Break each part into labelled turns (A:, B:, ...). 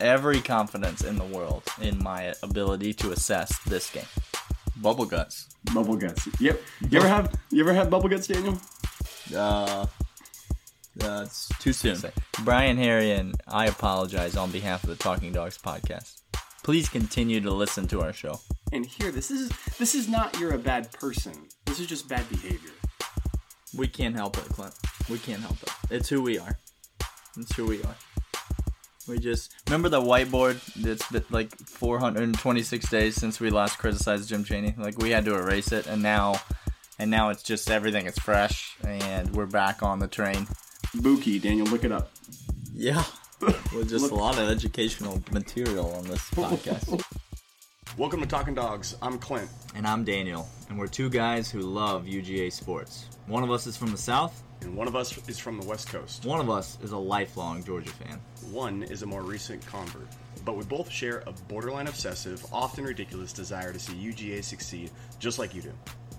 A: every confidence in the world in my ability to assess this game. Bubble guts.
B: Bubble guts. Yep. You ever have you ever have bubble guts, Daniel?
A: Uh, that's too soon. Brian Herrien I apologize on behalf of the Talking Dogs podcast. Please continue to listen to our show.
B: And here, this is this is not you're a bad person. This is just bad behavior.
A: We can't help it, Clint. We can't help it. It's who we are. It's who we are. We just remember the whiteboard. It's been like 426 days since we last criticized Jim Chaney. Like we had to erase it, and now, and now it's just everything. is fresh, and we're back on the train.
B: Buki, Daniel, look it up.
A: Yeah, with just a lot of educational material on this podcast.
B: Welcome to Talking Dogs. I'm Clint.
A: And I'm Daniel, and we're two guys who love UGA sports. One of us is from the South,
B: and one of us is from the West Coast.
A: One of us is a lifelong Georgia fan.
B: One is a more recent convert. But we both share a borderline obsessive, often ridiculous desire to see UGA succeed, just like you do.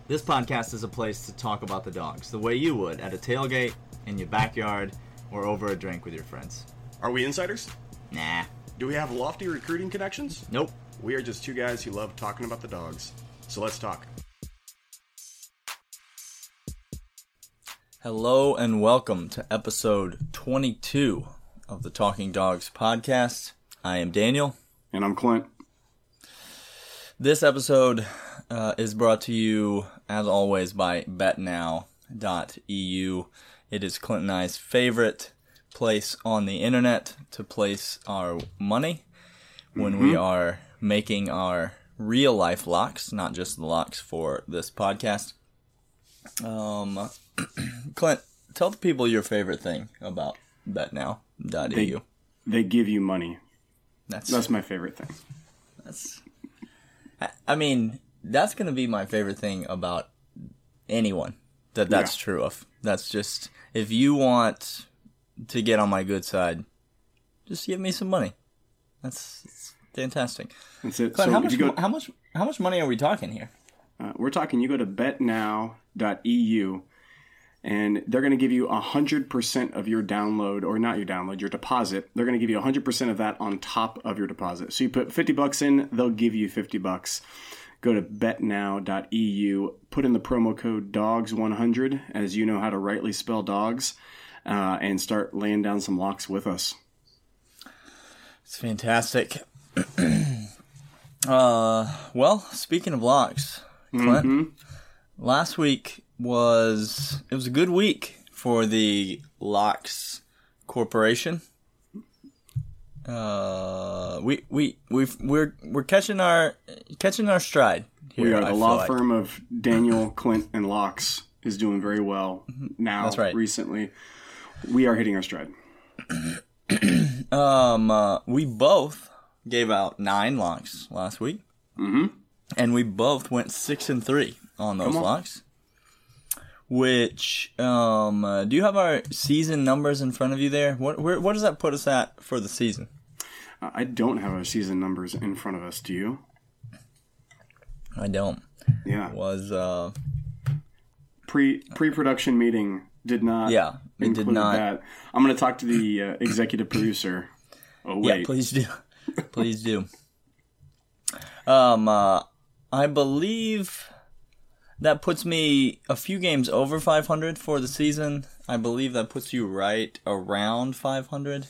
A: This podcast is a place to talk about the dogs, the way you would at a tailgate, in your backyard, or over a drink with your friends.
B: Are we insiders?
A: Nah.
B: Do we have lofty recruiting connections?
A: Nope.
B: We are just two guys who love talking about the dogs. So let's talk.
A: Hello and welcome to episode 22 of the Talking Dogs podcast. I am Daniel.
B: And I'm Clint.
A: This episode uh, is brought to you, as always, by betnow.eu. It is Clint and I's favorite place on the internet to place our money when mm-hmm. we are making our real life locks, not just the locks for this podcast. Um, Clint, tell the people your favorite thing about betnow.eu.
B: They, they give you money. That's that's my favorite thing.
A: That's I mean, that's going to be my favorite thing about anyone that that's yeah. true of. That's just if you want to get on my good side, just give me some money. That's, that's fantastic.
B: That's it.
A: Clint, so how much go, how much how much money are we talking here?
B: Uh, we're talking. You go to betnow.eu and they're going to give you 100% of your download or not your download your deposit. They're going to give you 100% of that on top of your deposit. So you put 50 bucks in they'll give you 50 bucks. Go to betnow.eu put in the promo code dogs100 as you know how to rightly spell dogs uh, and start laying down some locks with us.
A: It's fantastic. Uh, well speaking of locks clint? Mm-hmm. Last week was it was a good week for the Locks Corporation. Uh, we we we we're we're catching our catching our stride here.
B: We are the law like. firm of Daniel Clint and Locks is doing very well now.
A: That's right.
B: Recently, we are hitting our stride.
A: um, uh, we both gave out nine locks last week,
B: mm-hmm.
A: And we both went six and three on those on. locks which um, uh, do you have our season numbers in front of you there? What where, what does that put us at for the season?
B: Uh, I don't have our season numbers in front of us. Do you?
A: I don't.
B: Yeah.
A: It was uh
B: pre pre production meeting did not.
A: Yeah, it did not. That.
B: I'm going to talk to the uh, executive producer. Oh wait,
A: yeah, please do, please do. Um, uh, I believe that puts me a few games over 500 for the season. I believe that puts you right around 500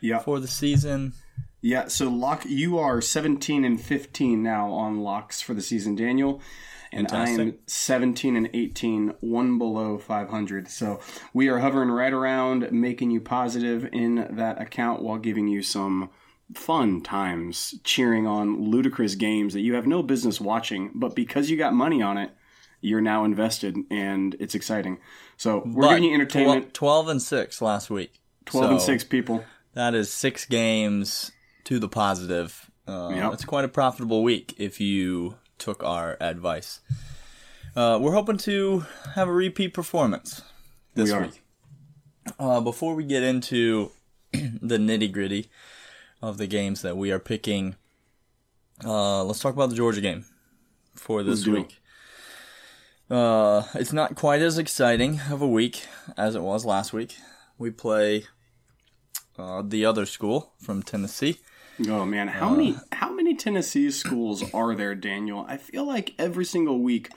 B: yeah.
A: for the season.
B: Yeah, so lock you are 17 and 15 now on locks for the season, Daniel. And Fantastic. I am 17 and 18, one below 500. So we are hovering right around making you positive in that account while giving you some fun times cheering on ludicrous games that you have no business watching, but because you got money on it, you're now invested and it's exciting. So we're but giving you entertainment.
A: 12, 12, and 6 last week.
B: 12 so and 6 people.
A: That is six games to the positive. Uh, yep. It's quite a profitable week if you took our advice. Uh, we're hoping to have a repeat performance this we week. Uh, before we get into the nitty gritty of the games that we are picking, uh, let's talk about the Georgia game for this week. Uh, it's not quite as exciting of a week as it was last week. We play uh, the other school from Tennessee.
B: Oh man, how uh, many how many Tennessee schools are there, Daniel? I feel like every single week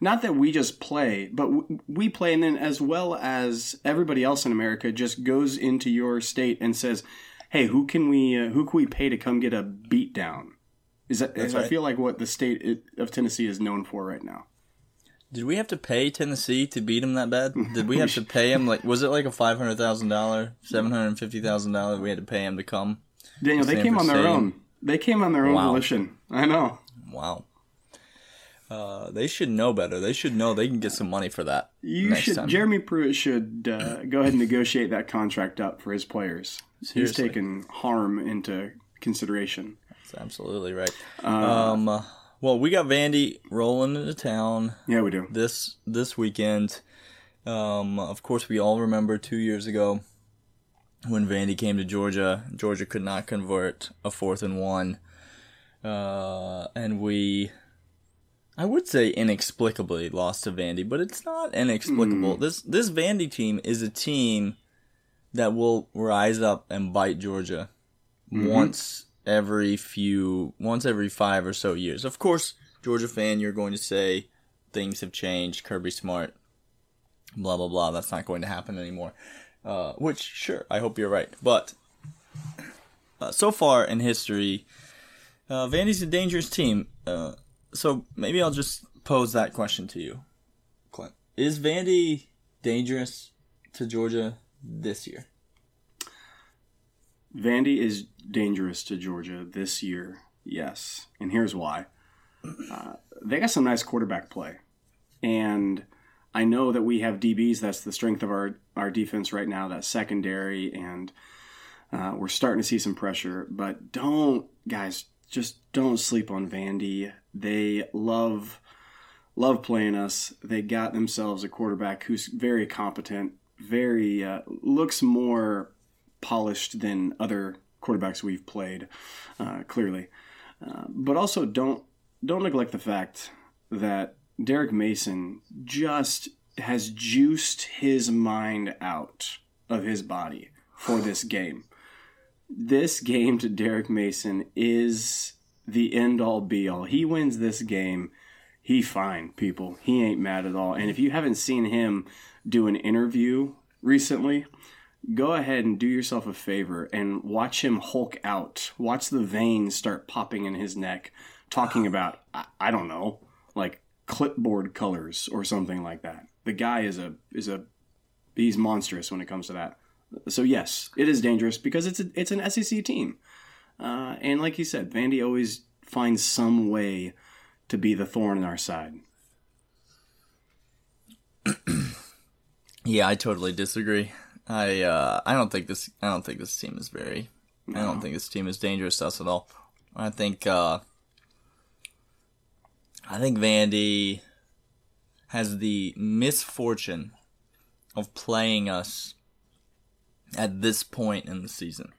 B: not that we just play, but we play, and then as well as everybody else in America just goes into your state and says, "Hey, who can we uh, who can we pay to come get a beat down?" Is that is right. I feel like what the state of Tennessee is known for right now.
A: Did we have to pay Tennessee to beat them that bad? Did we have to pay them like was it like a five hundred thousand dollar, seven hundred fifty thousand dollars we had to pay them to come?
B: Daniel, they came on their Stadium? own. They came on their own wow. volition. I know.
A: Wow. Uh, they should know better. They should know they can get some money for that.
B: You should. Time. Jeremy Pruitt should uh, go ahead and negotiate that contract up for his players. Seriously. He's taken harm into consideration.
A: That's absolutely right. Um, uh, well, we got Vandy rolling into town.
B: Yeah, we do
A: this this weekend. Um, of course, we all remember two years ago when Vandy came to Georgia. Georgia could not convert a fourth and one, uh, and we I would say inexplicably lost to Vandy, but it's not inexplicable. Mm. This this Vandy team is a team that will rise up and bite Georgia mm-hmm. once every few once every 5 or so years. Of course, Georgia fan, you're going to say things have changed, Kirby Smart, blah blah blah. That's not going to happen anymore. Uh, which sure, I hope you're right. But uh, so far in history, uh, Vandy's a dangerous team. Uh, so maybe I'll just pose that question to you, Clint. Is Vandy dangerous to Georgia this year?
B: Vandy is dangerous to Georgia this year, yes. And here's why. Uh, they got some nice quarterback play. And I know that we have DBs. That's the strength of our, our defense right now, that secondary. And uh, we're starting to see some pressure. But don't, guys, just don't sleep on Vandy. They love love playing us. They got themselves a quarterback who's very competent, very uh, looks more polished than other quarterbacks we've played, uh, clearly. Uh, but also don't don't neglect the fact that Derek Mason just has juiced his mind out of his body for this game. This game to Derek Mason is the end all be all. He wins this game, he fine, people. He ain't mad at all. And if you haven't seen him do an interview recently, go ahead and do yourself a favor and watch him hulk out. Watch the veins start popping in his neck, talking about I, I don't know, like clipboard colors or something like that. The guy is a is a he's monstrous when it comes to that. So yes, it is dangerous because it's a, it's an SEC team. Uh, and like you said, Vandy always finds some way to be the thorn in our side.
A: yeah, I totally disagree. I uh, I don't think this I don't think this team is very no. I don't think this team is dangerous to us at all. I think uh, I think Vandy has the misfortune of playing us at this point in the season.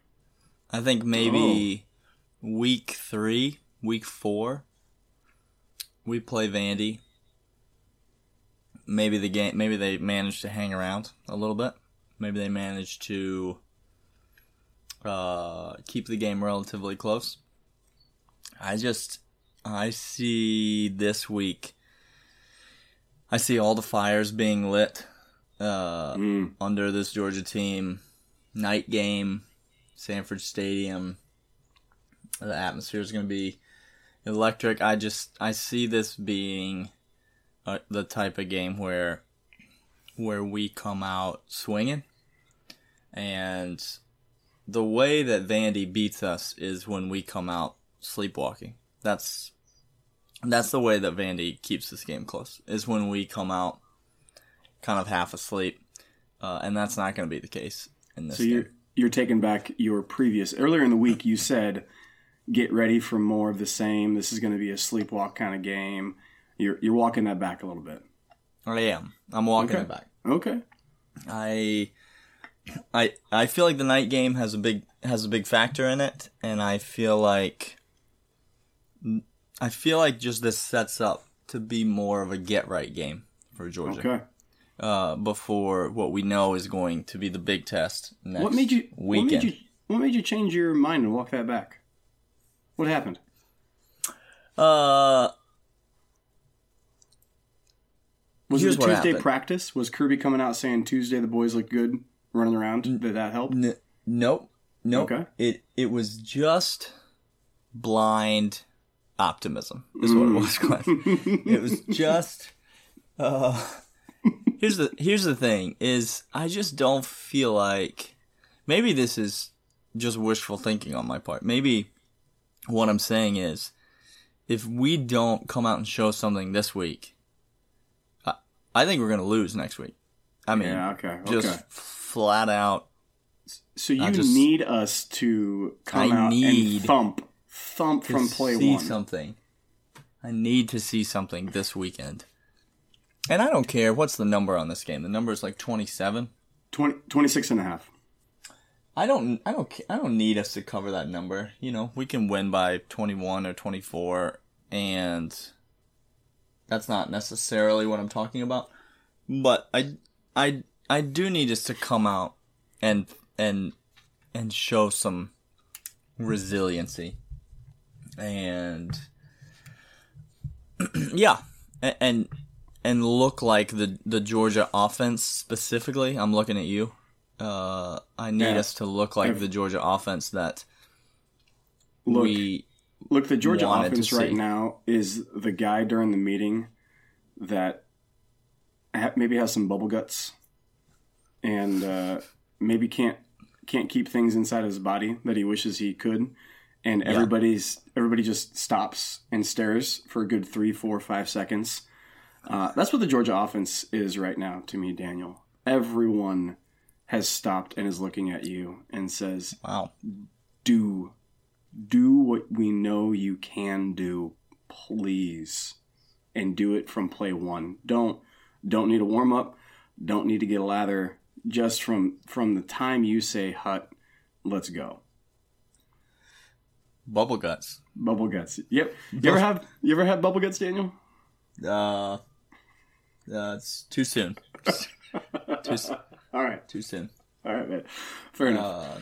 A: I think maybe oh. week three, week four, we play Vandy. Maybe the game, maybe they manage to hang around a little bit. Maybe they manage to uh, keep the game relatively close. I just, I see this week. I see all the fires being lit uh, mm. under this Georgia team. Night game Sanford Stadium. The atmosphere is going to be electric. I just I see this being uh, the type of game where where we come out swinging, and the way that Vandy beats us is when we come out sleepwalking. That's that's the way that Vandy keeps this game close. Is when we come out kind of half asleep, uh, and that's not going to be the case in this. So
B: game you're taking back your previous earlier in the week you said get ready for more of the same this is going to be a sleepwalk kind of game you're you're walking that back a little bit
A: i am i'm walking
B: okay.
A: it back
B: okay
A: i i i feel like the night game has a big has a big factor in it and i feel like i feel like just this sets up to be more of a get right game for georgia
B: okay
A: uh, before what we know is going to be the big test next
B: what made you,
A: weekend.
B: What made you, what made you change your mind and walk that back? What happened?
A: Uh,
B: was it Tuesday practice? Was Kirby coming out saying Tuesday the boys look good running around? Did that help?
A: N- nope. Nope. Okay. It it was just blind optimism is what it was, Glenn. it was just uh here's the here's the thing is I just don't feel like maybe this is just wishful thinking on my part. Maybe what I'm saying is if we don't come out and show something this week, I, think we're going to lose next week. I mean,
B: yeah, okay,
A: okay. just flat out.
B: So you just, need us to come I out need and thump, thump from play
A: see
B: one.
A: something. I need to see something this weekend. And I don't care what's the number on this game. The number is like 27.
B: 20, 26 and a half.
A: I don't I don't I don't need us to cover that number. You know, we can win by 21 or 24 and that's not necessarily what I'm talking about. But I I I do need us to come out and and and show some resiliency. And yeah, and and look like the the Georgia offense specifically. I'm looking at you. Uh, I need yeah. us to look like the Georgia offense that
B: look,
A: we
B: look. The Georgia offense right now is the guy during the meeting that maybe has some bubble guts and uh, maybe can't can't keep things inside his body that he wishes he could and everybody's everybody just stops and stares for a good three four five seconds uh, that's what the Georgia offense is right now to me, Daniel. Everyone has stopped and is looking at you and says,
A: "Wow,
B: do do what we know you can do, please, and do it from play one. Don't don't need a warm up. Don't need to get a lather. Just from from the time you say hut, let's go."
A: Bubble guts.
B: Bubble guts. Yep. You ever have you ever had bubble guts, Daniel?
A: Uh, uh, it's too soon.
B: too, All right.
A: Too soon.
B: All right, man. Fair enough. Uh,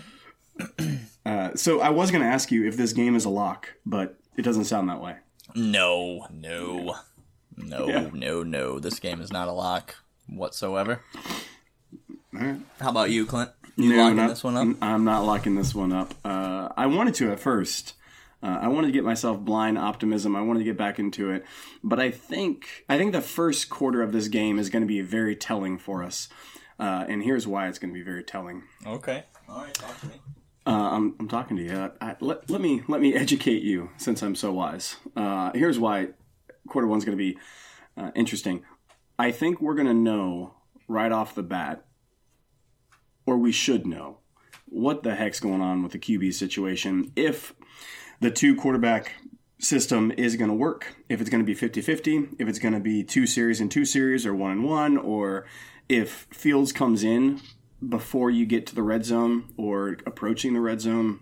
B: uh, so I was going to ask you if this game is a lock, but it doesn't sound that way.
A: No, no, no, yeah. no, no. This game is not a lock whatsoever. Right. How about you, Clint? You no, locking
B: not,
A: this one up?
B: I'm not locking this one up. Uh, I wanted to at first, uh, I wanted to get myself blind optimism. I wanted to get back into it, but I think I think the first quarter of this game is going to be very telling for us, uh, and here's why it's going to be very telling.
A: Okay, all right, talk to me.
B: Uh, I'm, I'm talking to you. I, let, let me let me educate you since I'm so wise. Uh, here's why quarter one's going to be uh, interesting. I think we're going to know right off the bat, or we should know, what the heck's going on with the QB situation if the two quarterback system is going to work. If it's going to be 50 50, if it's going to be two series and two series or one and one, or if Fields comes in before you get to the red zone or approaching the red zone,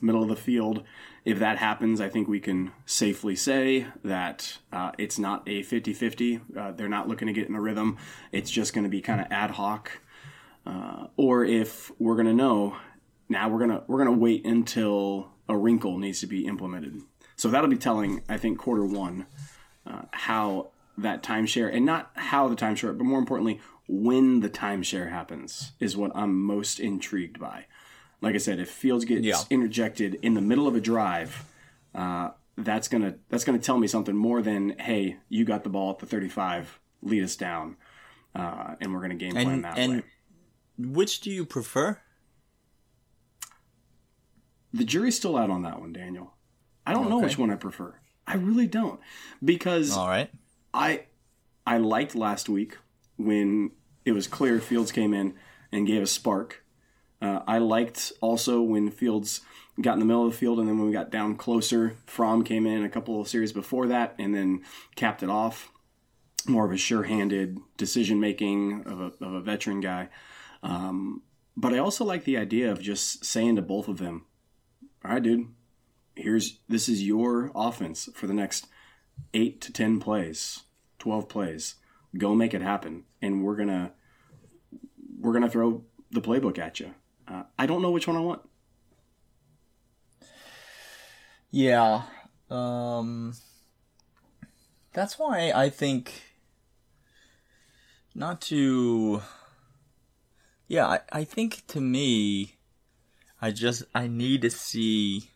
B: middle of the field. If that happens, I think we can safely say that uh, it's not a 50 50. Uh, they're not looking to get in a rhythm. It's just going to be kind of ad hoc. Uh, or if we're going to know, now we're going to we're going to wait until a wrinkle needs to be implemented. So that'll be telling, I think, quarter one, uh, how that timeshare, and not how the timeshare, but more importantly, when the timeshare happens, is what I'm most intrigued by. Like I said, if Fields gets yeah. interjected in the middle of a drive, uh, that's gonna that's gonna tell me something more than hey, you got the ball at the 35, lead us down, uh, and we're gonna game plan and, that
A: and
B: way.
A: Which do you prefer?
B: The jury's still out on that one, Daniel. I don't okay. know which one I prefer. I really don't because
A: all right.
B: I I liked last week when it was clear Fields came in and gave a spark. Uh, I liked also when Fields got in the middle of the field and then when we got down closer, Fromm came in a couple of series before that and then capped it off. More of a sure-handed decision making of a, of a veteran guy. Um, but I also like the idea of just saying to both of them, all right, dude, here's this is your offense for the next eight to 10 plays, 12 plays. go make it happen, and we're gonna we're gonna throw the playbook at you. Uh, I don't know which one I want.
A: Yeah, um, that's why I think not to. Yeah, I, I think to me, I just I need to see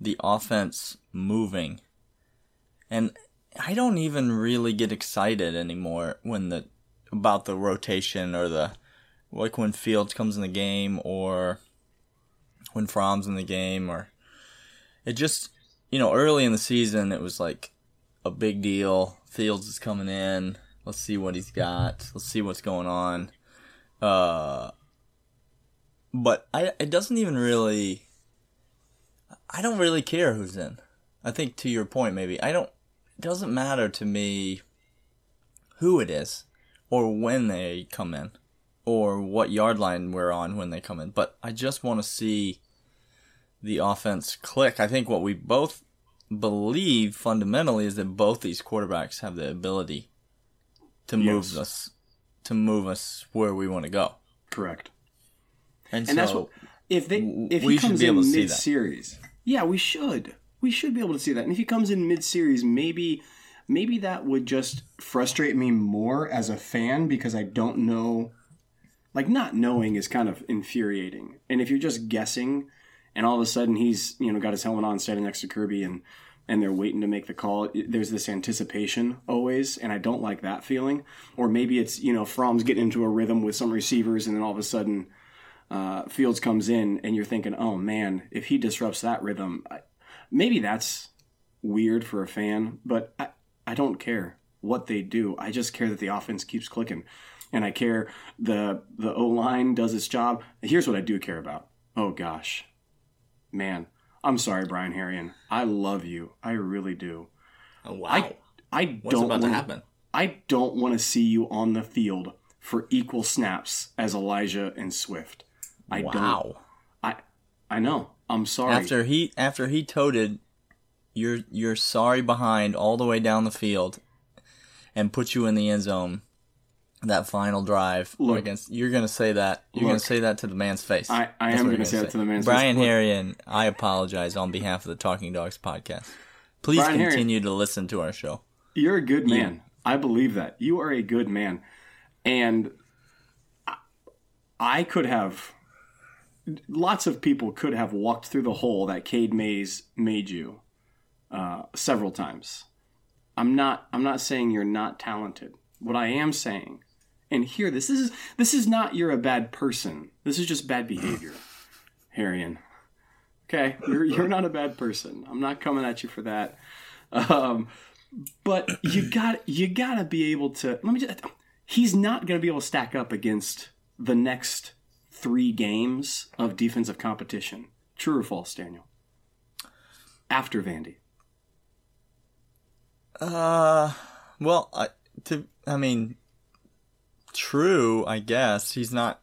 A: the offense moving. And I don't even really get excited anymore when the about the rotation or the like when Fields comes in the game or when Fromm's in the game or it just you know early in the season it was like a big deal. Fields is coming in. Let's see what he's got. Let's see what's going on. Uh, but I it doesn't even really. I don't really care who's in. I think to your point, maybe I don't. It doesn't matter to me who it is, or when they come in, or what yard line we're on when they come in. But I just want to see the offense click. I think what we both believe fundamentally is that both these quarterbacks have the ability to move yes. us to move us where we want to go.
B: Correct.
A: And, and so that's what
B: if they if he comes in mid series, yeah, we should we should be able to see that. And if he comes in mid series, maybe maybe that would just frustrate me more as a fan because I don't know. Like not knowing is kind of infuriating. And if you're just guessing, and all of a sudden he's you know got his helmet on, standing next to Kirby, and and they're waiting to make the call. There's this anticipation always, and I don't like that feeling. Or maybe it's you know Fromm's getting into a rhythm with some receivers, and then all of a sudden uh, Fields comes in, and you're thinking, oh man, if he disrupts that rhythm, I, maybe that's weird for a fan, but I, I don't care what they do. I just care that the offense keeps clicking, and I care the the O line does its job. Here's what I do care about. Oh gosh, man, I'm sorry, Brian Herrien. I love you. I really do.
A: Oh, wow. I
B: I What's don't about wanna, to happen? I don't want to see you on the field for equal snaps as Elijah and Swift. I wow. don't. I I know. I'm sorry.
A: After he after he toted your your sorry behind all the way down the field and put you in the end zone that final drive look, against you're gonna say that you're look, gonna say that to the man's face.
B: I, I am gonna, say that to the man's
A: Brian
B: face.
A: Brian Herrien, I apologize on behalf of the Talking Dogs podcast. Please Brian continue to listen to our show.
B: You're a good man. You, I believe that. You are a good man. And I could have lots of people could have walked through the hole that Cade Mays made you uh, several times. I'm not. I'm not saying you're not talented. What I am saying, and here, this this is this is not you're a bad person. This is just bad behavior, Herrien. Okay, you're you're not a bad person. I'm not coming at you for that. Um, but you got you got to be able to. Let me just. He's not going to be able to stack up against the next three games of defensive competition. True or false, Daniel? After Vandy.
A: Uh, well, I to I mean, true. I guess he's not.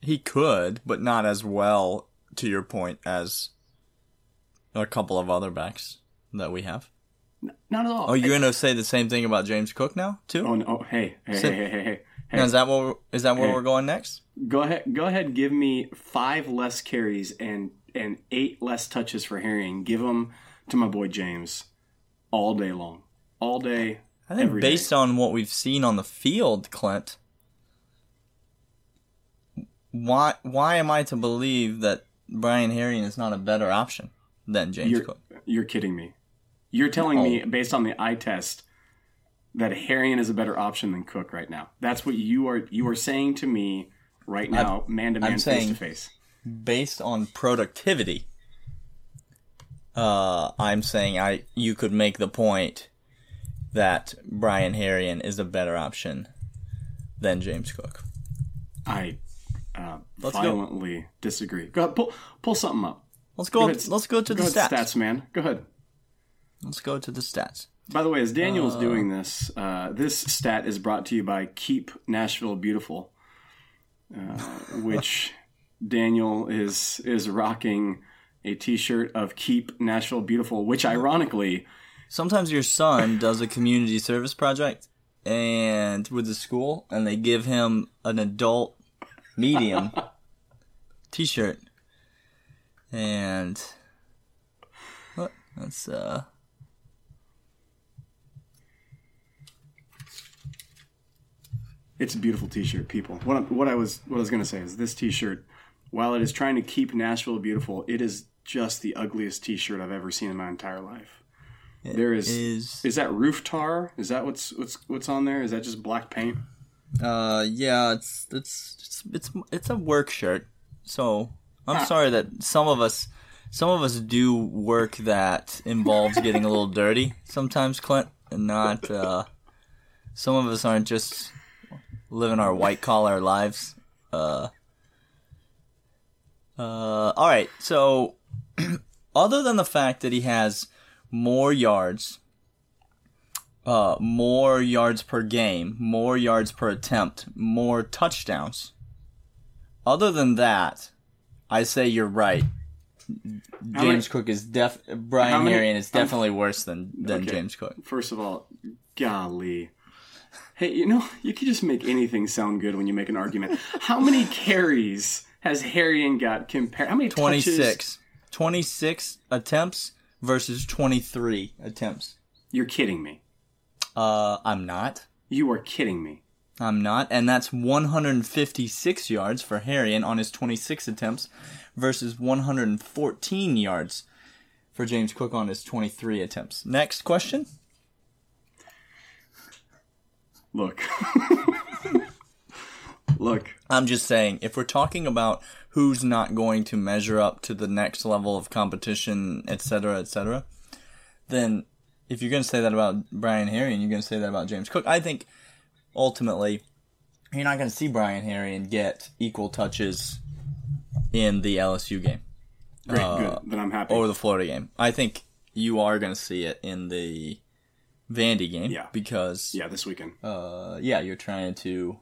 A: He could, but not as well. To your point, as a couple of other backs that we have.
B: Not at all.
A: Oh, you're going to say the same thing about James Cook now, too?
B: Oh, no. Oh, hey, hey, hey, hey, hey, hey.
A: Now, is that what is that where hey. we're going next?
B: Go ahead. Go ahead. Give me five less carries and and eight less touches for Herrien, and Give them to my boy James all day long, all day.
A: I think based
B: day.
A: on what we've seen on the field, Clint, why why am I to believe that Brian Herrien is not a better option than James
B: you're,
A: Cook?
B: You're kidding me. You're telling no. me based on the eye test that Herrien is a better option than Cook right now. That's what you are you are saying to me right now, man to man, face to face.
A: Based on productivity, uh, I'm saying I you could make the point that Brian Herrien is a better option than James Cook.
B: I uh, let's violently go. disagree. Go ahead, pull pull something up.
A: Let's go. go let's go to
B: go
A: the
B: stats.
A: stats,
B: man. Go ahead.
A: Let's go to the stats.
B: By the way, as Daniel's uh, doing this, uh, this stat is brought to you by Keep Nashville Beautiful, uh, which Daniel is is rocking a T-shirt of Keep Nashville Beautiful, which ironically,
A: sometimes your son does a community service project, and with the school, and they give him an adult medium T-shirt, and what? That's uh.
B: It's a beautiful T-shirt, people. What I, what I was what I was gonna say is this T-shirt, while it is trying to keep Nashville beautiful, it is just the ugliest T-shirt I've ever seen in my entire life. It there is, is is that roof tar? Is that what's what's what's on there? Is that just black paint?
A: Uh, yeah, it's it's it's it's, it's a work shirt. So I'm ah. sorry that some of us some of us do work that involves getting a little dirty sometimes, Clint, and not uh, some of us aren't just living our white collar lives. Uh, uh, all right, so other than the fact that he has more yards, uh, more yards per game, more yards per attempt, more touchdowns. Other than that, I say you're right. James many, Cook is def Brian many, Herrien is definitely um, worse than than okay. James Cook.
B: First of all, golly. Hey, you know, you can just make anything sound good when you make an argument. How many carries has Herrien got compared? How many
A: 26.
B: Touches?
A: 26 attempts versus 23 attempts.
B: You're kidding me.
A: Uh, I'm not.
B: You are kidding me.
A: I'm not, and that's 156 yards for Herrien on his 26 attempts versus 114 yards for James Cook on his 23 attempts. Next question.
B: Look. Look.
A: I'm just saying, if we're talking about who's not going to measure up to the next level of competition, etc., etc., then if you're going to say that about Brian Herrien you're going to say that about James Cook. I think ultimately you're not going to see Brian Herrien get equal touches in the LSU game.
B: Great, uh, good. Then I'm happy.
A: Or the Florida game. I think you are going to see it in the Vandy game.
B: Yeah.
A: Because.
B: Yeah, this weekend.
A: Uh, yeah, you're trying to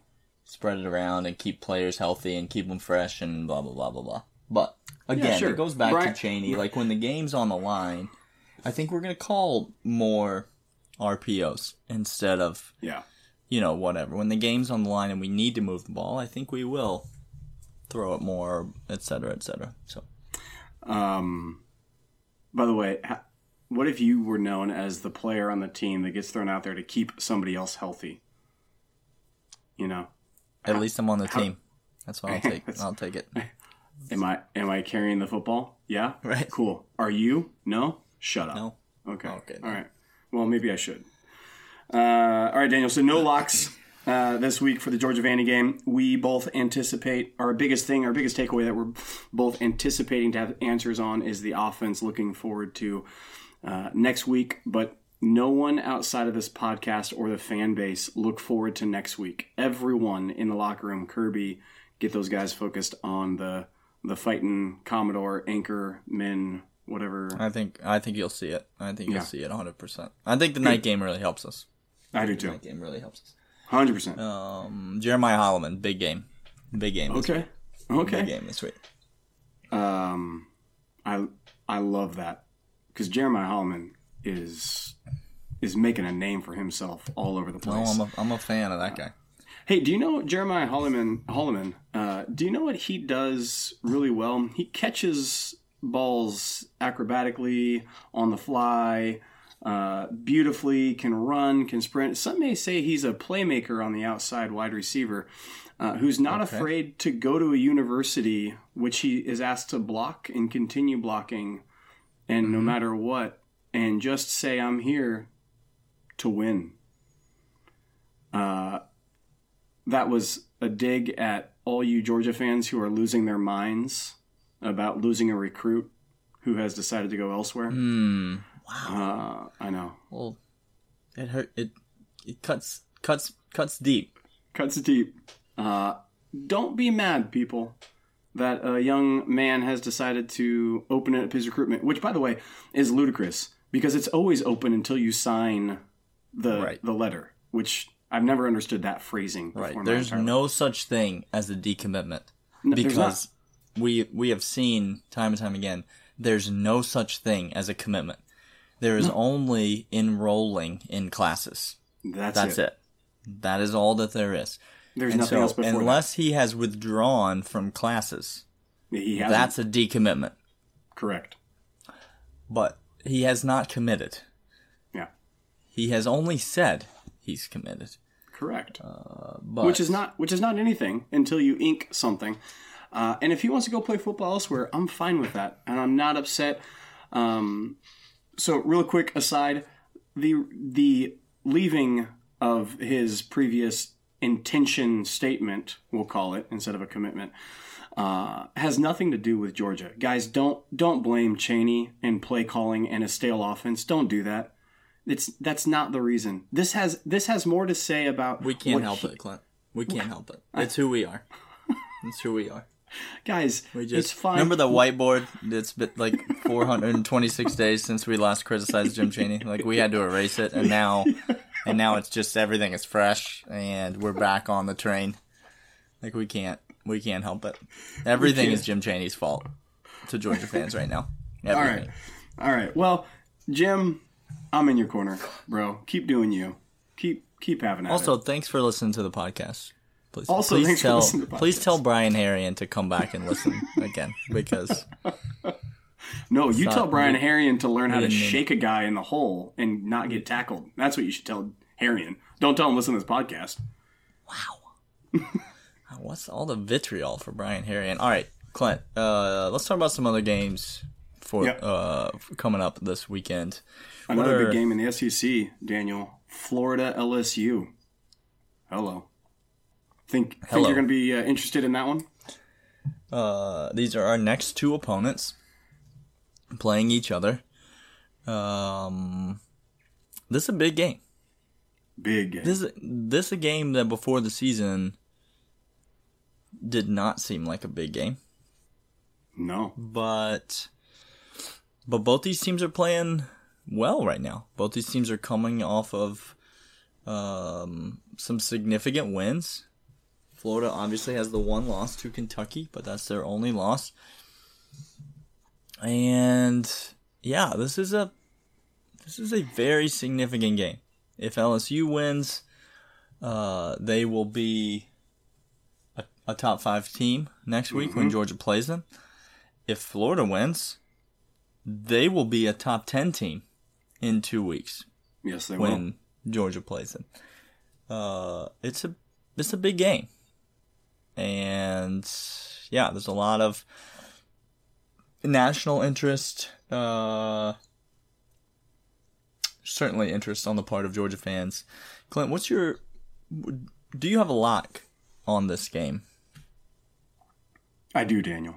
A: spread it around and keep players healthy and keep them fresh and blah blah blah blah blah. But again, yeah, sure. it goes back Brian, to Chaney. Like when the game's on the line, I think we're gonna call more RPOs instead of
B: yeah,
A: you know whatever. When the game's on the line and we need to move the ball, I think we will throw it more, etc. etc. So,
B: um, by the way. what if you were known as the player on the team that gets thrown out there to keep somebody else healthy? You know,
A: at least I'm on the team. That's what I'll take. I'll take it.
B: Am I am I carrying the football? Yeah.
A: Right.
B: Cool. Are you? No. Shut up.
A: No.
B: Okay. Okay. All right. Well, maybe I should. Uh, all right, Daniel. So no locks uh, this week for the Georgia Vandy game. We both anticipate our biggest thing, our biggest takeaway that we're both anticipating to have answers on is the offense. Looking forward to uh, next week, but no one outside of this podcast or the fan base look forward to next week. Everyone in the locker room, Kirby, get those guys focused on the the fighting Commodore, Anchor, Men, whatever.
A: I think I think you'll see it. I think you'll yeah. see it 100. percent I think the night game really helps us.
B: I do too.
A: The night game really helps us.
B: Hundred percent.
A: Um, Jeremiah Holloman, big game, big game.
B: Okay. Okay.
A: Big game this week.
B: Um, I I love that because Jeremiah Holloman is is making a name for himself all over the place.
A: Oh, I'm a, I'm a fan of that guy.
B: Hey, do you know Jeremiah Holliman? Holloman, uh, do you know what he does really well? He catches balls acrobatically on the fly, uh, beautifully, can run, can sprint. Some may say he's a playmaker on the outside wide receiver. Uh, who's not okay. afraid to go to a university which he is asked to block and continue blocking and mm-hmm. no matter what and just say i'm here to win. Uh, that was a dig at all you Georgia fans who are losing their minds about losing a recruit who has decided to go elsewhere.
A: Mm,
B: wow, uh, I know.
A: Well, it hurt. It it cuts cuts cuts deep.
B: Cuts deep. Uh, don't be mad, people, that a young man has decided to open up his recruitment, which, by the way, is ludicrous because it's always open until you sign the right. the letter, which I've never understood that phrasing.
A: Right. There's no such thing as a decommitment no, because we we have seen time and time again. There's no such thing as a commitment. There is no. only enrolling in classes.
B: That's,
A: That's
B: it.
A: it. That is all that there is.
B: There's and nothing so, else before
A: Unless
B: that.
A: he has withdrawn from classes, he that's a decommitment.
B: Correct.
A: But he has not committed.
B: Yeah.
A: He has only said he's committed.
B: Correct.
A: Uh, but,
B: which is not which is not anything until you ink something. Uh, and if he wants to go play football elsewhere, I'm fine with that, and I'm not upset. Um, so, real quick aside, the the leaving of his previous intention statement, we'll call it instead of a commitment, uh, has nothing to do with Georgia. Guys, don't don't blame Chaney and play calling and a stale offense. Don't do that. It's that's not the reason. This has this has more to say about.
A: We can't help he, it, Clint. We can't help it. It's who we are. It's who we are.
B: Guys, we just, it's fine.
A: Remember the whiteboard? It's been like 426 days since we last criticized Jim Chaney. Like we had to erase it, and now, and now it's just everything is fresh, and we're back on the train. Like we can't, we can't help it. Everything is Jim Chaney's fault to Georgia fans right now.
B: Everything. All right, all right. Well, Jim, I'm in your corner, bro. Keep doing you. Keep keep having
A: it. Also, thanks for listening to the podcast. Please, also, please tell please tell Brian Herrien to come back and listen again because.
B: no, you tell Brian Herrien to learn how to shake a guy in the hole and not get tackled. That's what you should tell Herrien. Don't tell him listen to this podcast.
A: Wow. What's all the vitriol for Brian Herrien? All right, Clint. Uh, let's talk about some other games for yep. uh, coming up this weekend.
B: Another big game in the SEC, Daniel. Florida LSU. Hello. Think Hello. think you're going to be uh, interested in that one?
A: Uh, these are our next two opponents playing each other. Um, this is a big game.
B: Big game.
A: This is, this is a game that before the season did not seem like a big game.
B: No.
A: But but both these teams are playing well right now. Both these teams are coming off of um, some significant wins. Florida obviously has the one loss to Kentucky, but that's their only loss. And yeah, this is a this is a very significant game. If LSU wins, uh, they will be a, top five team next week mm-hmm. when Georgia plays them. If Florida wins, they will be a top ten team in two weeks.
B: Yes, they
A: when will. When Georgia plays them. Uh, it's a it's a big game and yeah, there's a lot of national interest. Uh, certainly interest on the part of Georgia fans. Clint, what's your? Do you have a lock on this game?
B: I do, Daniel.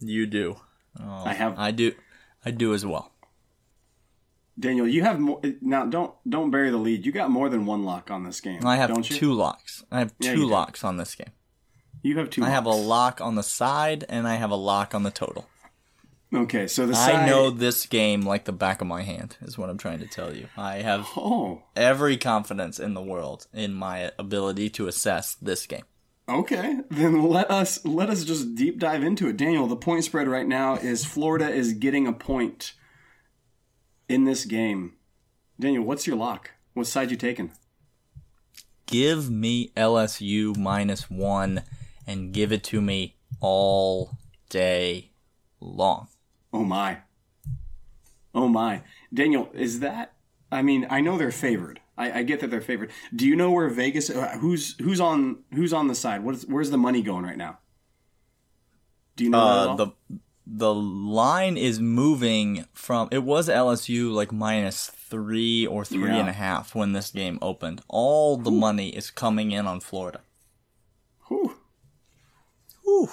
A: You do.
B: Oh, I have.
A: I do. I do as well.
B: Daniel, you have more now. Don't don't bury the lead. You got more than one lock on this game.
A: I have
B: two
A: locks. I have two yeah, locks on this game.
B: You have two.
A: I
B: locks.
A: have a lock on the side, and I have a lock on the total.
B: Okay, so the side...
A: I know this game like the back of my hand. Is what I'm trying to tell you. I have
B: oh.
A: every confidence in the world in my ability to assess this game.
B: Okay, then let us let us just deep dive into it. Daniel, the point spread right now is Florida is getting a point in this game. Daniel, what's your lock? What side you taking?
A: Give me LSU minus one and give it to me all day long.
B: Oh my. Oh my. Daniel, is that I mean, I know they're favored. I, I get that they're favored. Do you know where Vegas uh, who's who's on who's on the side? What is where's the money going right now? Do you know uh,
A: the the line is moving from it was LSU like minus three or three yeah. and a half when this game opened. All the Ooh. money is coming in on Florida.
B: Whew. Whew.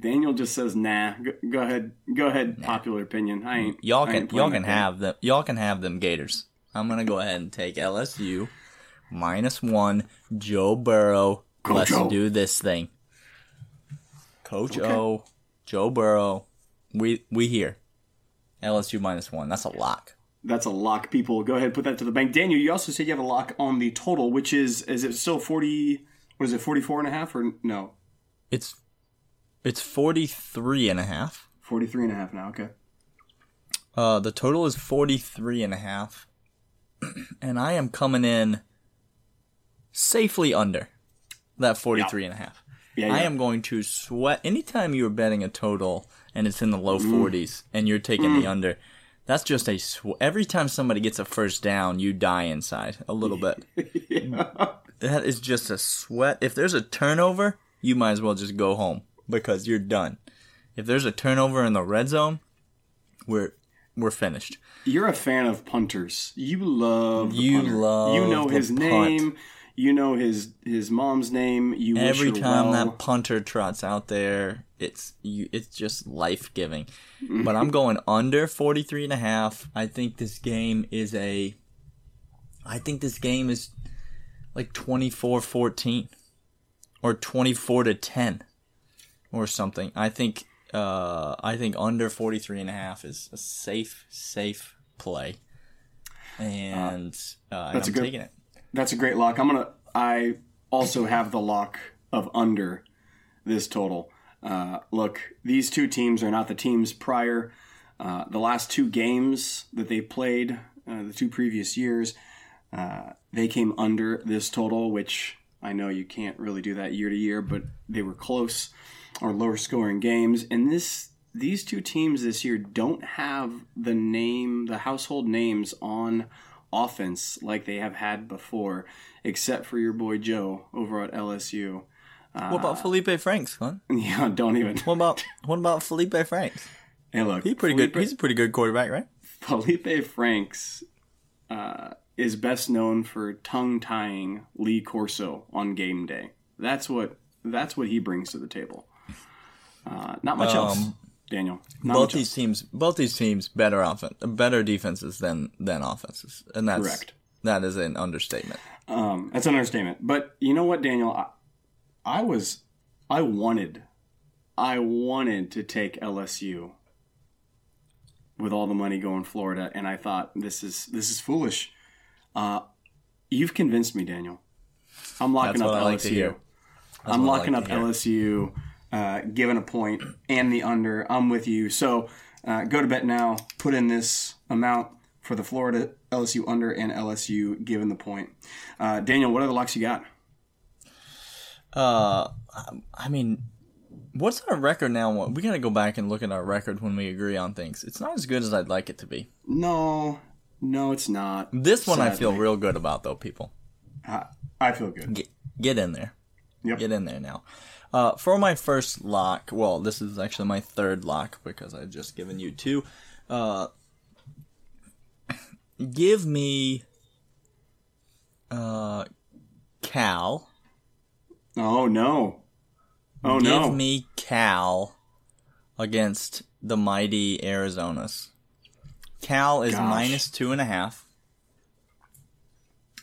B: Daniel just says, "Nah." Go, go ahead. Go ahead. Nah. Popular opinion. I ain't.
A: Y'all can y'all can have them. Y'all can have them Gators. I'm gonna go ahead and take LSU minus one. Joe Burrow. Let's do this thing. Coach okay. O. Joe Burrow. We we here. LSU minus one. That's a lock.
B: That's a lock, people. Go ahead, put that to the bank. Daniel, you also said you have a lock on the total, which is is it still forty? What is it, 44 and a half or no?
A: It's it's 43 and a half.
B: 43 and a half now, okay.
A: Uh, the total is 43 and a half. and I am coming in safely under that 43 and a half. Yeah, yeah. I am going to sweat anytime you are betting a total and it's in the low mm. 40s and you're taking mm. the under. That's just a sw- every time somebody gets a first down, you die inside a little bit. yeah. That is just a sweat. If there's a turnover, you might as well just go home because you're done. If there's a turnover in the red zone, we're we're finished.
B: You're a fan of punters. You love you punter. love you know his punt. name. You know his his mom's name. You
A: every time well. that punter trots out there, it's you. It's just life giving. Mm-hmm. but I'm going under 43 and a half. I think this game is a. I think this game is like 24-14 or 24 to 10 or something. I think uh, I think under 43 and a half is a safe, safe play. And, uh, that's and a good, taking it.
B: That's a great lock. I'm going to, I also have the lock of under this total. Uh, look, these two teams are not the teams prior. Uh, the last two games that they played, uh, the two previous years, uh, they came under this total, which I know you can't really do that year to year, but they were close or lower scoring games. And this these two teams this year don't have the name, the household names on offense like they have had before, except for your boy Joe over at LSU.
A: Uh, what about Felipe Franks, man?
B: Yeah, don't even.
A: What about what about Felipe Franks?
B: Hey, look,
A: he's pretty Felipe, good. He's a pretty good quarterback, right?
B: Felipe Franks uh, is best known for tongue tying Lee Corso on game day. That's what that's what he brings to the table. Not much um, else, Daniel.
A: Not both these else. teams, both these teams, better offense, better defenses than than offenses, and that's correct. That is an understatement.
B: Um, that's an understatement. But you know what, Daniel? I, I was, I wanted, I wanted to take LSU with all the money going Florida, and I thought this is this is foolish. Uh, you've convinced me, Daniel. I'm locking That's up LSU. Like I'm locking like up LSU uh, given a point and the under. I'm with you. So uh, go to bet now. Put in this amount for the Florida LSU under and LSU given the point. Uh, Daniel, what other locks you got?
A: Uh, I mean, what's our record now? We gotta go back and look at our record when we agree on things. It's not as good as I'd like it to be.
B: No, no, it's not.
A: This one sadly. I feel real good about, though, people.
B: I, I feel good.
A: Get, get in there. Yep. Get in there now. Uh, for my first lock, well, this is actually my third lock because I've just given you two. Uh, give me uh, Cal.
B: Oh no!
A: Oh give no! Give me Cal against the mighty Arizonas. Cal is Gosh. minus two and a half.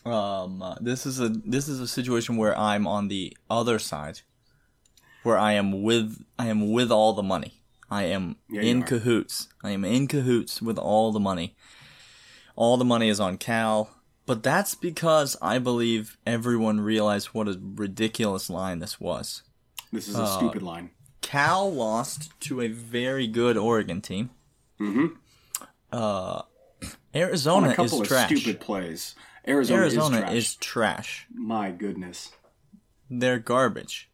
A: Um, uh, this is a this is a situation where I'm on the other side where I am with I am with all the money. I am yeah, in cahoots. I am in cahoots with all the money. All the money is on Cal, but that's because I believe everyone realized what a ridiculous line this was.
B: This is a uh, stupid line.
A: Cal lost to a very good Oregon team.
B: Mm-hmm.
A: Uh, Arizona On a couple is of trash.
B: Stupid plays. Arizona, Arizona is trash. is
A: trash.
B: My goodness,
A: they're garbage.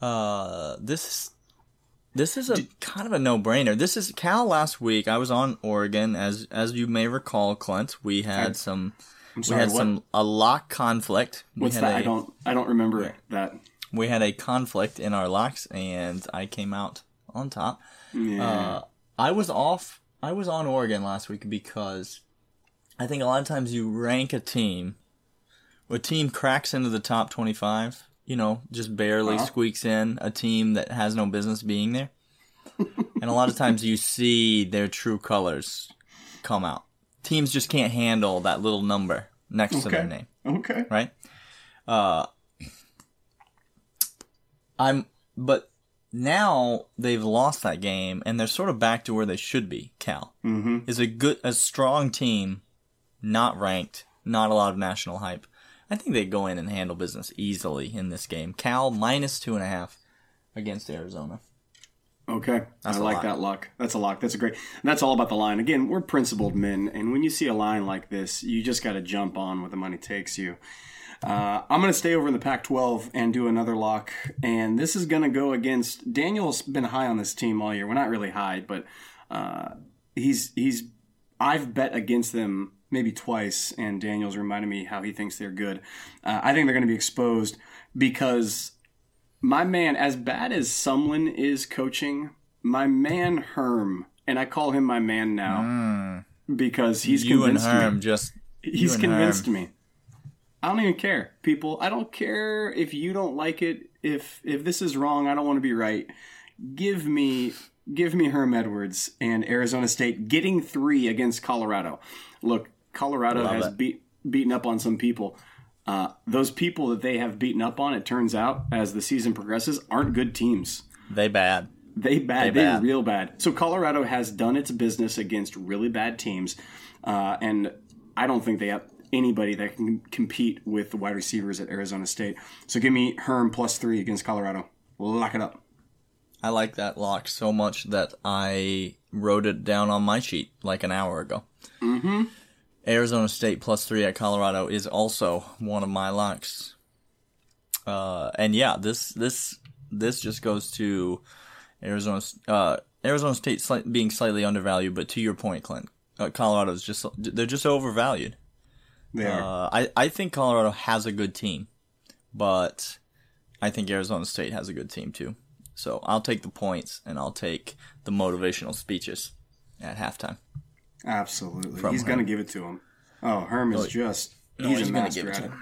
A: Uh, this this is a kind of a no brainer. This is Cal last week. I was on Oregon, as as you may recall, Clint. We had I, some sorry, we had what? some a lock conflict.
B: What's that? I I don't I don't remember that.
A: We had a conflict in our locks, and I came out on top. Yeah. Uh, I was off. I was on Oregon last week because I think a lot of times you rank a team. A team cracks into the top twenty-five you know, just barely uh-huh. squeaks in a team that has no business being there. and a lot of times you see their true colors come out. Teams just can't handle that little number next okay. to their name.
B: Okay.
A: Right? Uh I'm but now they've lost that game and they're sort of back to where they should be, Cal.
B: Mm-hmm.
A: Is a good a strong team, not ranked, not a lot of national hype I think they go in and handle business easily in this game. Cal minus two and a half against Arizona.
B: Okay, that's I like that luck. That's a lock. That's a great. That's all about the line. Again, we're principled men, and when you see a line like this, you just got to jump on where the money takes you. Uh, I'm going to stay over in the Pac 12 and do another lock. And this is going to go against Daniel's been high on this team all year. We're not really high, but uh, he's he's I've bet against them maybe twice, and Daniel's reminded me how he thinks they're good. Uh, I think they're going to be exposed because my man, as bad as Sumlin is coaching, my man Herm, and I call him my man now mm. because he's you convinced and Herm
A: me. Just
B: he's convinced Herm. me. I don't even care, people. I don't care if you don't like it. If if this is wrong, I don't want to be right. Give me give me Herm Edwards and Arizona State getting three against Colorado. Look, Colorado has beat, beaten up on some people. Uh, those people that they have beaten up on, it turns out, as the season progresses, aren't good teams.
A: They bad.
B: They bad. They, they bad. real bad. So Colorado has done its business against really bad teams, uh, and I don't think they have anybody that can compete with the wide receivers at Arizona State. So give me Herm plus three against Colorado. Lock it up.
A: I like that lock so much that I wrote it down on my sheet like an hour ago.
B: Mm-hmm.
A: Arizona State plus three at Colorado is also one of my locks. Uh, and yeah, this this this just goes to Arizona uh, Arizona State slight, being slightly undervalued, but to your point, Clint, uh, Colorado's just they're just overvalued.
B: They are.
A: Uh, I I think Colorado has a good team, but I think Arizona State has a good team too. So I'll take the points and I'll take the motivational speeches at halftime.
B: Absolutely, he's going to give it to him. Oh, Herm is oh, just he's, no, he's going to give it to him.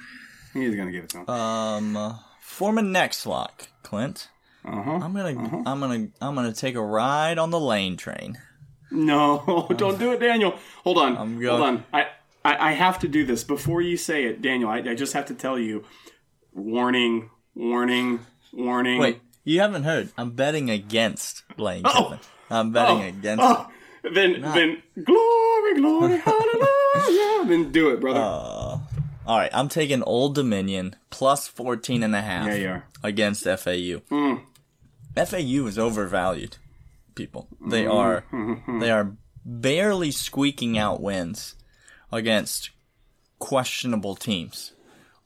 B: He's going to give it to him.
A: Um, for my next lock, Clint.
B: Uh-huh.
A: I'm gonna, uh-huh. I'm gonna, I'm gonna take a ride on the lane train.
B: No, don't do it, Daniel. Hold on, I'm going, hold on. I, I, I, have to do this before you say it, Daniel. I, I just have to tell you, warning, warning, warning.
A: Wait, you haven't heard? I'm betting against Lane oh. I'm betting oh. against.
B: Oh. Then, Not. then, glory, glory, hallelujah. then do it, brother.
A: Uh, all right, I'm taking Old Dominion plus 14 and a half
B: yeah,
A: against FAU.
B: Mm.
A: FAU is overvalued, people. They mm. are they are barely squeaking out wins against questionable teams.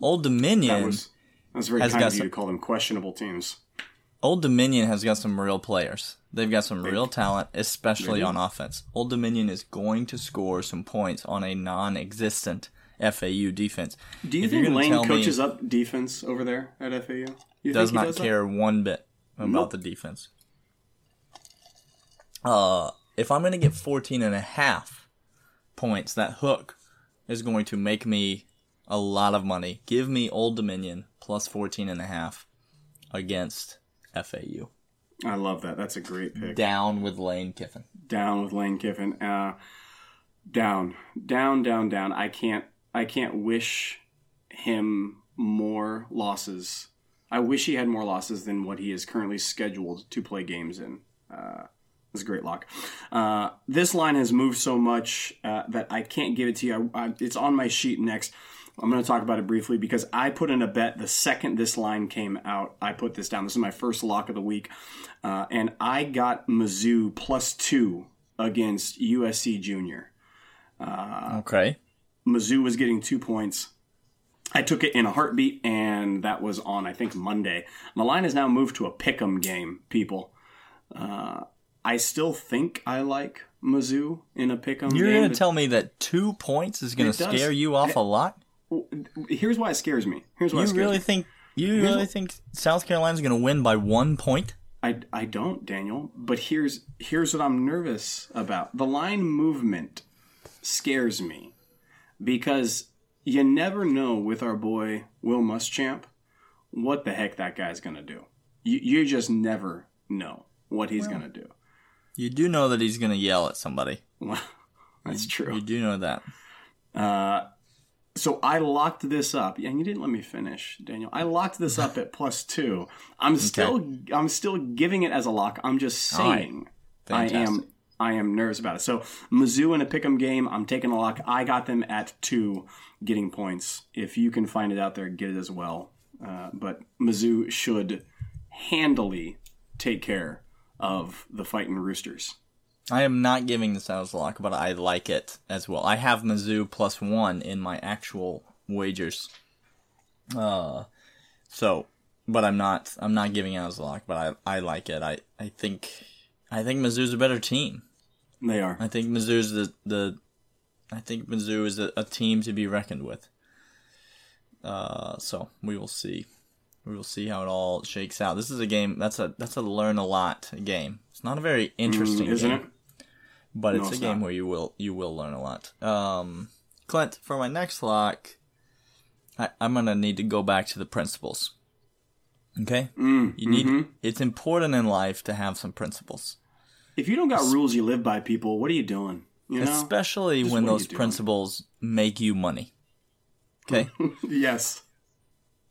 A: Old Dominion
B: that was, that was very kind of you some, to call them questionable teams.
A: Old Dominion has got some real players. They've got some real talent, especially on offense. Old Dominion is going to score some points on a non-existent FAU defense.
B: Do you if think Lane coaches up defense over there at FAU?
A: You does not does care that? one bit about nope. the defense. Uh, if I'm going to get 14 and a half points, that hook is going to make me a lot of money. Give me Old Dominion plus 14 and a half against FAU.
B: I love that. That's a great pick.
A: Down with Lane Kiffin.
B: Down with Lane Kiffin. Uh, down, down, down, down. I can't. I can't wish him more losses. I wish he had more losses than what he is currently scheduled to play games in. Uh, that's a great lock. Uh, this line has moved so much uh, that I can't give it to you. I, I, it's on my sheet next. I'm going to talk about it briefly because I put in a bet the second this line came out. I put this down. This is my first lock of the week. Uh, and I got Mizzou plus two against USC Junior.
A: Uh, okay.
B: Mizzou was getting two points. I took it in a heartbeat, and that was on, I think, Monday. The line has now moved to a pick 'em game, people. Uh, I still think I like Mizzou in a pick 'em
A: You're
B: going
A: to tell me that two points is going to scare you off a lot?
B: Here's why it scares me. Here's why
A: you really me. think you here's really think South Carolina's going to win by one point?
B: I, I don't, Daniel. But here's here's what I'm nervous about. The line movement scares me because you never know with our boy Will Muschamp what the heck that guy's going to do. You you just never know what he's well, going to do.
A: You do know that he's going to yell at somebody.
B: That's true.
A: You do know that.
B: Uh, so I locked this up, and you didn't let me finish, Daniel. I locked this up at plus two. I'm okay. still, I'm still giving it as a lock. I'm just saying, right. I am, I am nervous about it. So Mizzou in a pick'em game, I'm taking a lock. I got them at two, getting points. If you can find it out there, get it as well. Uh, but Mizzou should handily take care of the fighting Roosters.
A: I am not giving this out as a lock, but I like it as well. I have Mizzou plus one in my actual wagers. Uh, so, but I'm not. I'm not giving out as a lock, but I I like it. I I think I think Mizzou's a better team.
B: They are.
A: I think Mizzou's the the. I think Mizzou is a, a team to be reckoned with. Uh, so we will see. We will see how it all shakes out. This is a game that's a that's a learn a lot game. It's not a very interesting,
B: mm, isn't
A: game,
B: it?
A: But no, it's a it's game where you will you will learn a lot. Um, Clint, for my next lock, I, am gonna need to go back to the principles. Okay,
B: mm,
A: you need. Mm-hmm. It's important in life to have some principles.
B: If you don't got rules you live by, people, what are you doing? You
A: know? Especially Just when those principles make you money. Okay.
B: yes.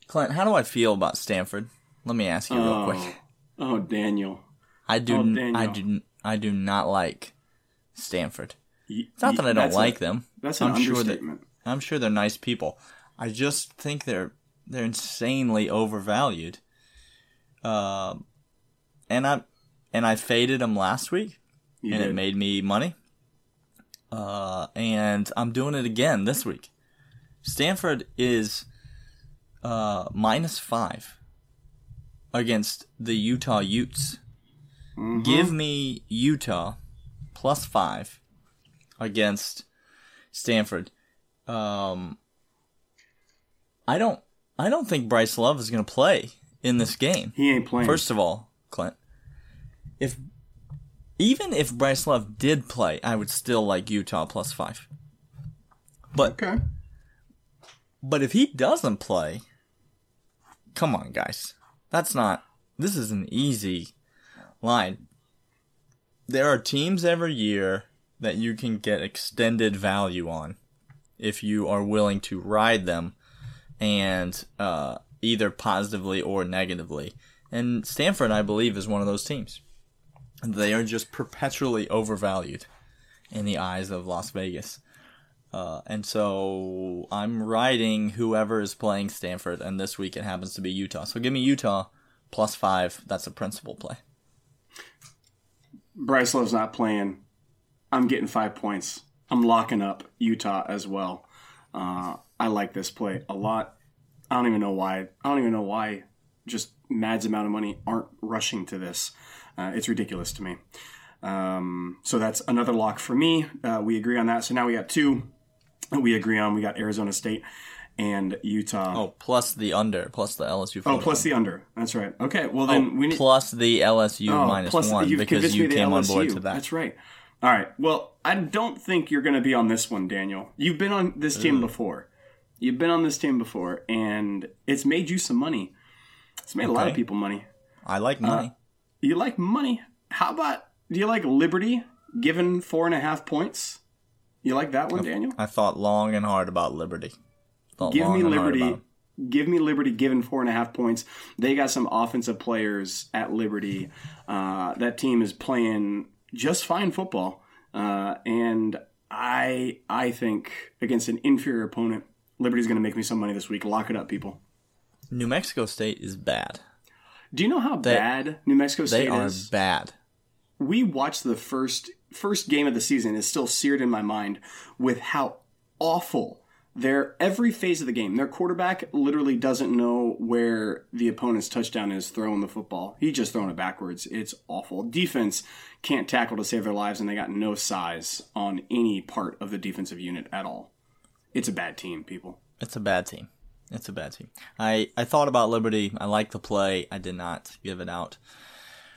A: Clint, how do I feel about Stanford? Let me ask you real
B: oh.
A: quick.
B: Oh, Daniel.
A: I do. Oh, Daniel. I do. I do not like Stanford. It's not that I don't like
B: a,
A: them.
B: That's an I'm understatement.
A: Sure that, I'm sure they're nice people. I just think they're they're insanely overvalued. Uh, and I and I faded them last week, you and did. it made me money. Uh, and I'm doing it again this week. Stanford is uh, minus five against the Utah Utes. Mm-hmm. Give me Utah plus five against Stanford. Um, I don't. I don't think Bryce Love is going to play in this game.
B: He ain't playing.
A: First of all, Clint, if even if Bryce Love did play, I would still like Utah plus five. But
B: okay.
A: But if he doesn't play, Come on, guys. That's not. This is an easy line. There are teams every year that you can get extended value on if you are willing to ride them and uh, either positively or negatively. And Stanford, I believe, is one of those teams. They are just perpetually overvalued in the eyes of Las Vegas. Uh, and so I'm riding whoever is playing Stanford, and this week it happens to be Utah. So give me Utah plus five. That's a principal play.
B: Bryce Love's not playing. I'm getting five points. I'm locking up Utah as well. Uh, I like this play a lot. I don't even know why. I don't even know why just Mad's amount of money aren't rushing to this. Uh, it's ridiculous to me. Um, so that's another lock for me. Uh, we agree on that. So now we got two we agree on. We got Arizona State and Utah.
A: Oh, plus the under, plus the LSU.
B: Oh, plus the under. That's right. Okay, well then
A: oh,
B: we need
A: plus the LSU oh, minus plus, one because you came LSU. on board to that.
B: That's right. All right. Well, I don't think you're going to be on this one, Daniel. You've been on this team before. You've been on this team before, and it's made you some money. It's made okay. a lot of people money.
A: I like uh, money. Uh,
B: you like money? How about do you like Liberty given four and a half points? You like that one, Daniel?
A: I thought long and hard about Liberty.
B: Give me Liberty. Give me Liberty given four and a half points. They got some offensive players at Liberty. Uh, that team is playing just fine football. Uh, and I I think against an inferior opponent, Liberty's going to make me some money this week. Lock it up, people.
A: New Mexico State is bad.
B: Do you know how they, bad New Mexico State
A: they
B: is?
A: Bad.
B: We watched the first first game of the season is still seared in my mind with how awful their every phase of the game. Their quarterback literally doesn't know where the opponent's touchdown is throwing the football. He's just throwing it backwards. It's awful. Defense can't tackle to save their lives, and they got no size on any part of the defensive unit at all. It's a bad team, people.
A: It's a bad team. It's a bad team. I, I thought about Liberty. I like the play. I did not give it out.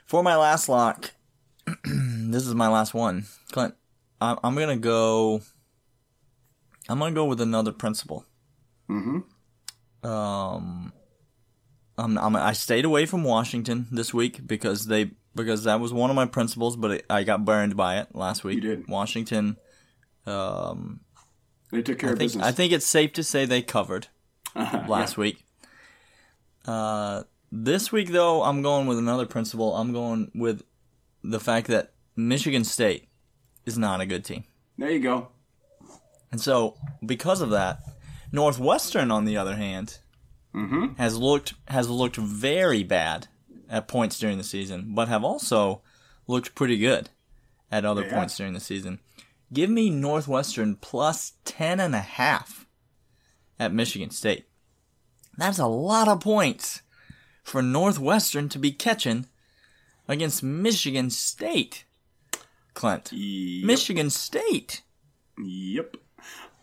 A: For my last lock, this is my last one, Clint. I'm, I'm gonna go. I'm gonna go with another principle.
B: Mm-hmm.
A: Um, I'm, I'm, i stayed away from Washington this week because they because that was one of my principles, but it, I got burned by it last week.
B: You did.
A: Washington. Um,
B: they took care
A: I
B: of
A: think,
B: business.
A: I think it's safe to say they covered uh, last yeah. week. Uh, this week though, I'm going with another principle. I'm going with the fact that Michigan State is not a good team.
B: There you go.
A: And so, because of that, Northwestern, on the other hand,
B: mm-hmm.
A: has looked has looked very bad at points during the season, but have also looked pretty good at other yeah. points during the season. Give me Northwestern plus ten and a half at Michigan State. That's a lot of points for Northwestern to be catching against Michigan State. Clint. Yep. Michigan State.
B: Yep.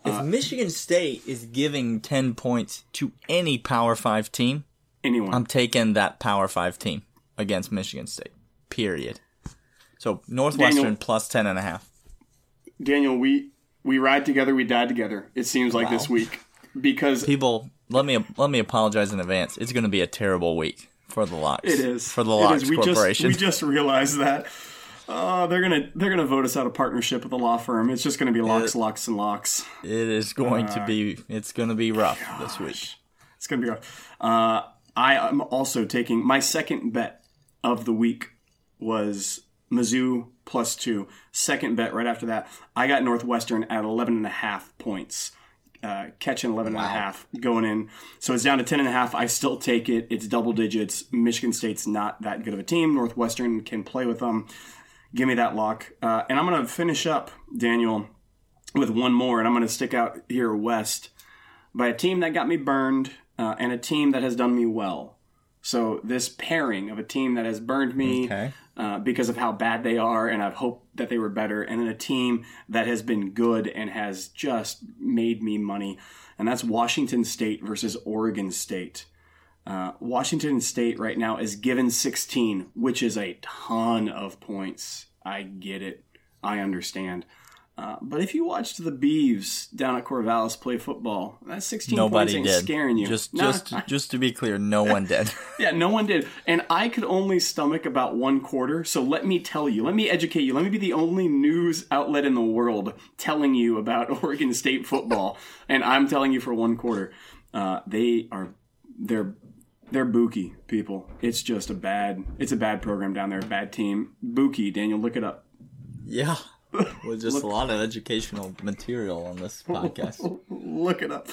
A: If uh, Michigan State is giving 10 points to any Power 5 team,
B: anyone.
A: I'm taking that Power 5 team against Michigan State. Period. So Northwestern Daniel, plus 10 and a half.
B: Daniel, we we ride together, we die together. It seems like wow. this week because
A: people let me let me apologize in advance. It's going to be a terrible week for the locks.
B: It is
A: for the locks
B: we
A: corporation.
B: Just, we just realized that. Uh, they're gonna they're gonna vote us out of partnership with a law firm. It's just gonna be locks, it, locks, and locks.
A: It is going uh, to be. It's to be rough gosh, this week.
B: It's going to be rough. Uh, I am also taking my second bet of the week was Mizzou plus two. Second bet right after that, I got Northwestern at 11 and a half points. Uh, catching 11 wow. and a half going in. So it's down to 10 and a half. I still take it. It's double digits. Michigan State's not that good of a team. Northwestern can play with them. Give me that lock. Uh, and I'm going to finish up, Daniel, with one more. And I'm going to stick out here west by a team that got me burned uh, and a team that has done me well. So this pairing of a team that has burned me, okay uh, because of how bad they are, and I've hoped that they were better. And then a team that has been good and has just made me money, and that's Washington State versus Oregon State. Uh, Washington State right now is given 16, which is a ton of points. I get it. I understand. Uh, but if you watched the Beavs down at Corvallis play football, that 16 Nobody points ain't did. scaring you.
A: Just, just, just to be clear, no one did.
B: yeah, no one did. And I could only stomach about one quarter. So let me tell you, let me educate you. Let me be the only news outlet in the world telling you about Oregon State football. and I'm telling you for one quarter, uh, they are they're they're Buki people. It's just a bad. It's a bad program down there. Bad team. Buki, Daniel, look it up.
A: Yeah, with just a lot of educational material on this podcast.
B: Look it up.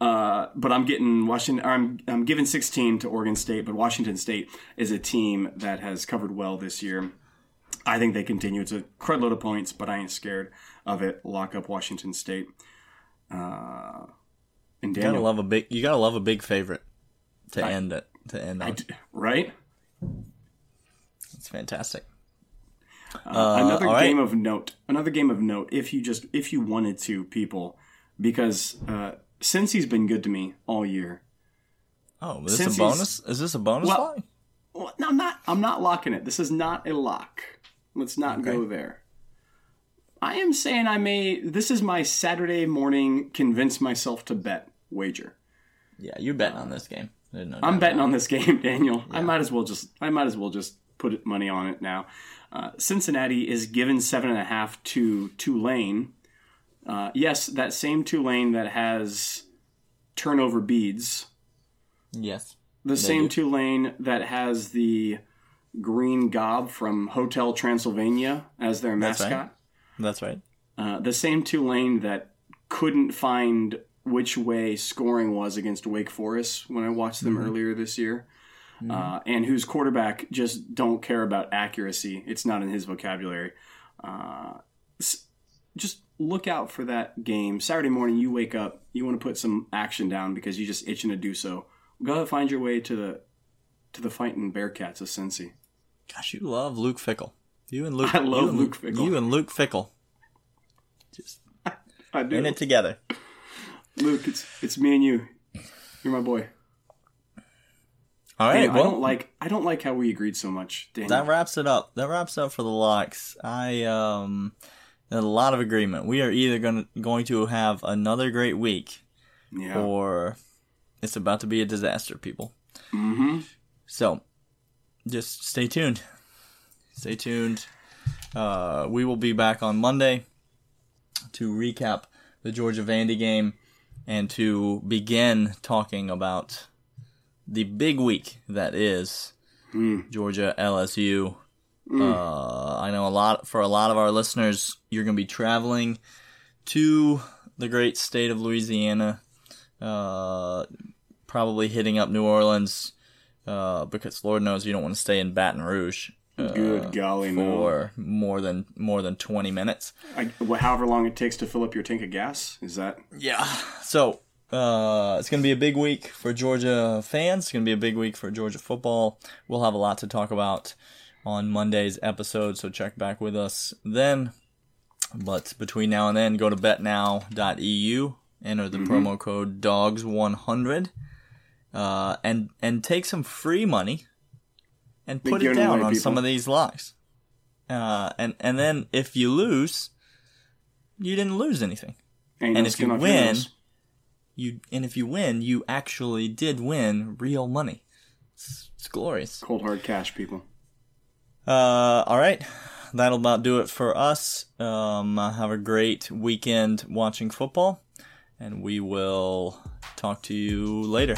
B: Uh, but I'm getting Washington. I'm I'm giving 16 to Oregon State, but Washington State is a team that has covered well this year. I think they continue. It's a crud load of points, but I ain't scared of it. Lock up Washington State. Uh,
A: and Daniel, you gotta love a big. You gotta love a big favorite to I, end it. To end on.
B: right.
A: It's fantastic.
B: Uh, another game of note. Another game of note. If you just if you wanted to, people, because uh, since he's been good to me all year.
A: Oh, is this a bonus? Is this a bonus well, line?
B: Well, no, I'm not. I'm not locking it. This is not a lock. Let's not okay. go there. I am saying I may. This is my Saturday morning convince myself to bet wager.
A: Yeah, you betting on this game.
B: I'm betting on this game, Daniel. Yeah. I might as well just. I might as well just put money on it now. Uh, Cincinnati is given seven and a half to Tulane. Uh, yes, that same Tulane that has turnover beads.
A: Yes.
B: The same do. Tulane that has the green gob from Hotel Transylvania as their mascot.
A: That's right.
B: That's right. Uh, the same Tulane that couldn't find which way scoring was against Wake Forest when I watched them mm-hmm. earlier this year mm-hmm. uh, and whose quarterback just don't care about accuracy. It's not in his vocabulary. Uh, just look out for that game. Saturday morning, you wake up, you want to put some action down because you just itching to do so. Go find your way to the to the fighting Bearcats of Cincy.
A: Gosh, you love Luke Fickell. You and Luke.
B: I love
A: Luke
B: Fickell.
A: You and Luke Fickell. Just
B: I do.
A: in it together.
B: Luke, it's it's me and you. You're my boy.
A: All right.
B: well, I don't like I don't like how we agreed so much. Daniel.
A: That wraps it up. That wraps up for the locks. I um, a lot of agreement. We are either going to going to have another great week, yeah. or it's about to be a disaster, people.
B: Mm-hmm.
A: So, just stay tuned. Stay tuned. Uh, we will be back on Monday to recap the Georgia Vandy game and to begin talking about the big week that is mm. Georgia LSU. Mm. Uh, I know a lot for a lot of our listeners, you're going to be traveling to the great state of Louisiana, uh, probably hitting up New Orleans, uh, because Lord knows you don't want to stay in Baton Rouge.
B: Uh, Good golly,
A: for no. more than more than twenty minutes.
B: I, however long it takes to fill up your tank of gas, is that?
A: Yeah. So Uh, it's going to be a big week for Georgia fans. It's going to be a big week for Georgia football. We'll have a lot to talk about on Monday's episode, so check back with us then. But between now and then, go to betnow.eu, enter the mm-hmm. promo code DOGS100, uh, and and take some free money and put it down on people. some of these locks. Uh, and and then if you lose, you didn't lose anything. Ain't and no if you win, you and if you win, you actually did win real money. It's, it's glorious.
B: Cold hard cash, people.
A: Uh, all right, that'll about do it for us. Um, have a great weekend watching football, and we will talk to you later.